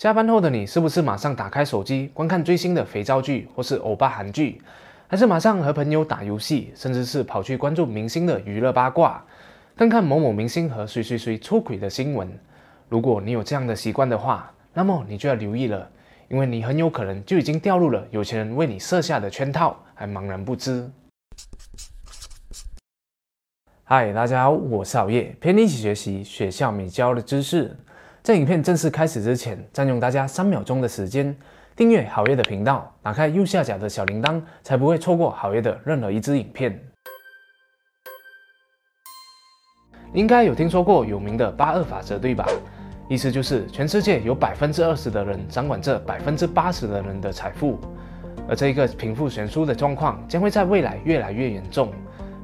下班后的你是不是马上打开手机观看最新的肥皂剧或是欧巴韩剧，还是马上和朋友打游戏，甚至是跑去关注明星的娱乐八卦，看看某某明星和谁谁谁出轨的新闻？如果你有这样的习惯的话，那么你就要留意了，因为你很有可能就已经掉入了有钱人为你设下的圈套，还茫然不知。嗨，大家好，我是熬夜，陪你一起学习学校没教的知识。在影片正式开始之前，占用大家三秒钟的时间，订阅好月的频道，打开右下角的小铃铛，才不会错过好月的任何一支影片。应该有听说过有名的八二法则，对吧？意思就是全世界有百分之二十的人掌管着百分之八十的人的财富，而这一个贫富悬殊的状况将会在未来越来越严重，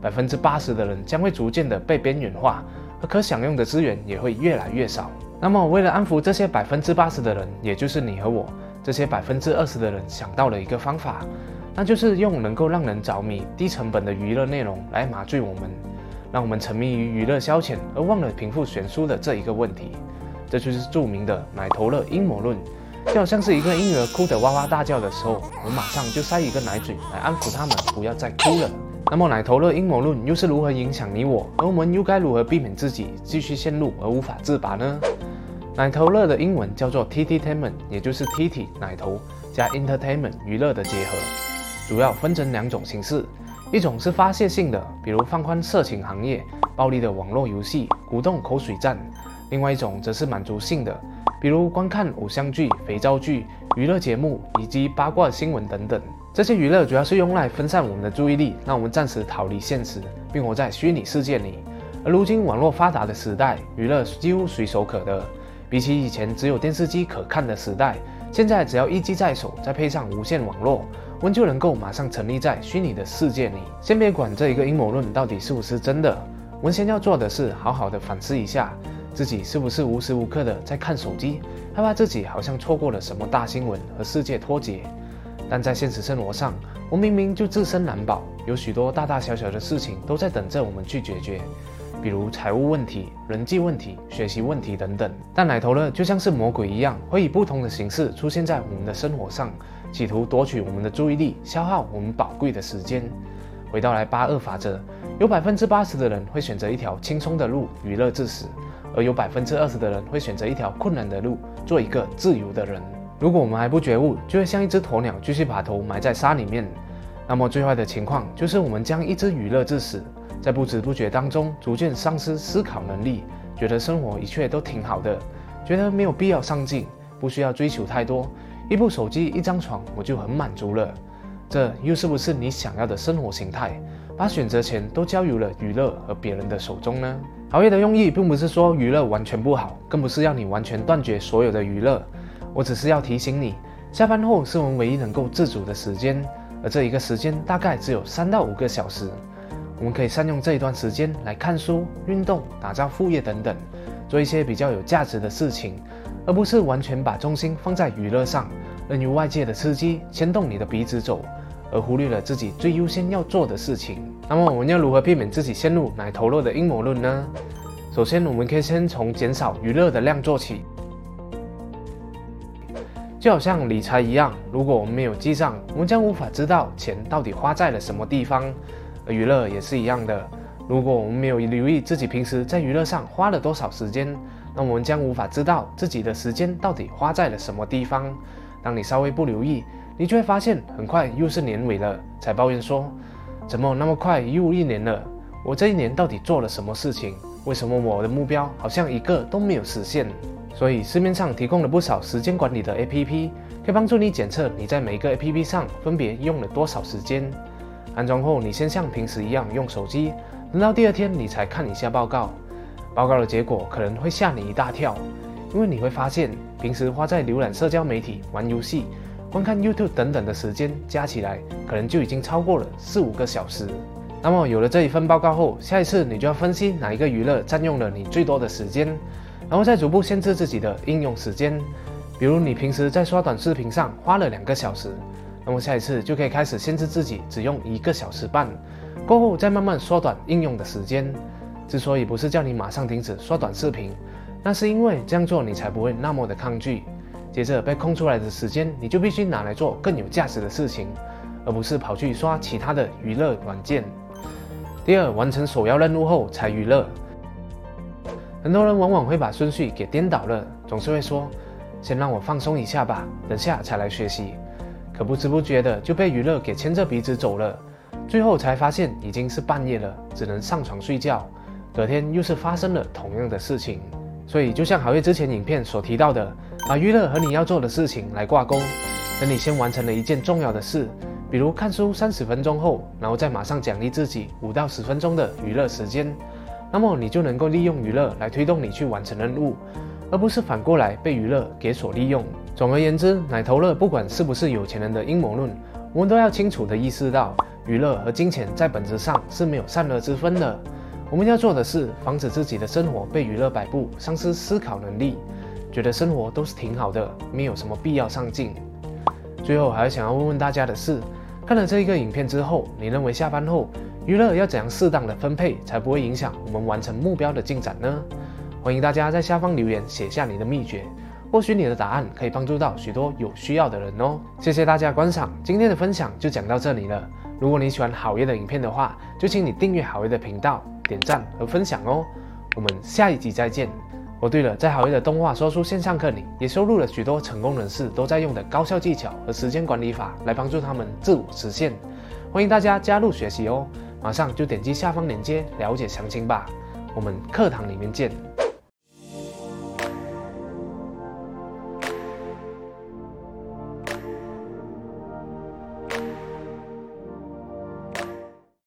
百分之八十的人将会逐渐的被边缘化，而可享用的资源也会越来越少。那么，为了安抚这些百分之八十的人，也就是你和我这些百分之二十的人，想到了一个方法，那就是用能够让人着迷、低成本的娱乐内容来麻醉我们，让我们沉迷于娱乐消遣，而忘了贫富悬殊的这一个问题。这就是著名的奶头乐阴谋论，就好像是一个婴儿哭得哇哇大叫的时候，我马上就塞一个奶嘴来安抚他们，不要再哭了。那么，奶头乐阴谋论又是如何影响你我？而我们又该如何避免自己继续陷入而无法自拔呢？奶头乐的英文叫做 Titainment，也就是 Tt 奶头加 Entertainment 娱乐的结合，主要分成两种形式，一种是发泄性的，比如放宽色情行业、暴力的网络游戏、鼓动口水战；另外一种则是满足性的，比如观看偶像剧、肥皂剧、娱乐节目以及八卦新闻等等。这些娱乐主要是用来分散我们的注意力，让我们暂时逃离现实，并活在虚拟世界里。而如今网络发达的时代，娱乐几乎随手可得。比起以前只有电视机可看的时代，现在只要一机在手，再配上无线网络，我们就能够马上沉溺在虚拟的世界里。先别管这一个阴谋论到底是不是真的，我们先要做的是好好的反思一下，自己是不是无时无刻的在看手机，害怕自己好像错过了什么大新闻和世界脱节。但在现实生活上，我明明就自身难保，有许多大大小小的事情都在等着我们去解决。比如财务问题、人际问题、学习问题等等，但奶头乐就像是魔鬼一样，会以不同的形式出现在我们的生活上，企图夺取我们的注意力，消耗我们宝贵的时间。回到来八二法则，有百分之八十的人会选择一条轻松的路，娱乐至死；而有百分之二十的人会选择一条困难的路，做一个自由的人。如果我们还不觉悟，就会像一只鸵鸟，继续把头埋在沙里面。那么最坏的情况就是我们将一只娱乐致死。在不知不觉当中，逐渐丧失思考能力，觉得生活一切都挺好的，觉得没有必要上进，不需要追求太多，一部手机、一张床，我就很满足了。这又是不是你想要的生活形态？把选择权都交由了娱乐和别人的手中呢？熬夜的用意并不是说娱乐完全不好，更不是要你完全断绝所有的娱乐。我只是要提醒你，下班后是我们唯一能够自主的时间，而这一个时间大概只有三到五个小时。我们可以善用这一段时间来看书、运动、打造副业等等，做一些比较有价值的事情，而不是完全把重心放在娱乐上，任由外界的刺激牵动你的鼻子走，而忽略了自己最优先要做的事情。那么，我们要如何避免自己陷入奶头乐的阴谋论呢？首先，我们可以先从减少娱乐的量做起，就好像理财一样，如果我们没有记账，我们将无法知道钱到底花在了什么地方。而娱乐也是一样的，如果我们没有留意自己平时在娱乐上花了多少时间，那我们将无法知道自己的时间到底花在了什么地方。当你稍微不留意，你就会发现很快又是年尾了，才抱怨说：怎么那么快又一年了？我这一年到底做了什么事情？为什么我的目标好像一个都没有实现？所以市面上提供了不少时间管理的 APP，可以帮助你检测你在每一个 APP 上分别用了多少时间。安装后，你先像平时一样用手机，等到第二天你才看一下报告。报告的结果可能会吓你一大跳，因为你会发现，平时花在浏览社交媒体、玩游戏、观看 YouTube 等等的时间加起来，可能就已经超过了四五个小时。那么有了这一份报告后，下一次你就要分析哪一个娱乐占用了你最多的时间，然后再逐步限制自己的应用时间。比如你平时在刷短视频上花了两个小时。那么下一次就可以开始限制自己只用一个小时半，过后再慢慢缩短应用的时间。之所以不是叫你马上停止刷短视频，那是因为这样做你才不会那么的抗拒。接着被空出来的时间，你就必须拿来做更有价值的事情，而不是跑去刷其他的娱乐软件。第二，完成首要任务后才娱乐。很多人往往会把顺序给颠倒了，总是会说：“先让我放松一下吧，等下才来学习。”可不知不觉的就被娱乐给牵着鼻子走了，最后才发现已经是半夜了，只能上床睡觉。隔天又是发生了同样的事情。所以，就像好月之前影片所提到的，把娱乐和你要做的事情来挂钩。等你先完成了一件重要的事，比如看书三十分钟后，然后再马上奖励自己五到十分钟的娱乐时间，那么你就能够利用娱乐来推动你去完成任务，而不是反过来被娱乐给所利用。总而言之，奶头乐不管是不是有钱人的阴谋论，我们都要清楚的意识到，娱乐和金钱在本质上是没有善恶之分的。我们要做的是防止自己的生活被娱乐摆布，丧失思考能力，觉得生活都是挺好的，没有什么必要上进。最后还想要问问大家的是，看了这一个影片之后，你认为下班后娱乐要怎样适当的分配，才不会影响我们完成目标的进展呢？欢迎大家在下方留言写下你的秘诀，或许你的答案可以帮助到许多有需要的人哦。谢谢大家观赏，今天的分享就讲到这里了。如果你喜欢好爷的影片的话，就请你订阅好爷的频道。点赞和分享哦，我们下一集再见。哦，对了，在好业的动画说书线上课里，也收录了许多成功人士都在用的高效技巧和时间管理法，来帮助他们自我实现。欢迎大家加入学习哦，马上就点击下方链接了解详情吧。我们课堂里面见。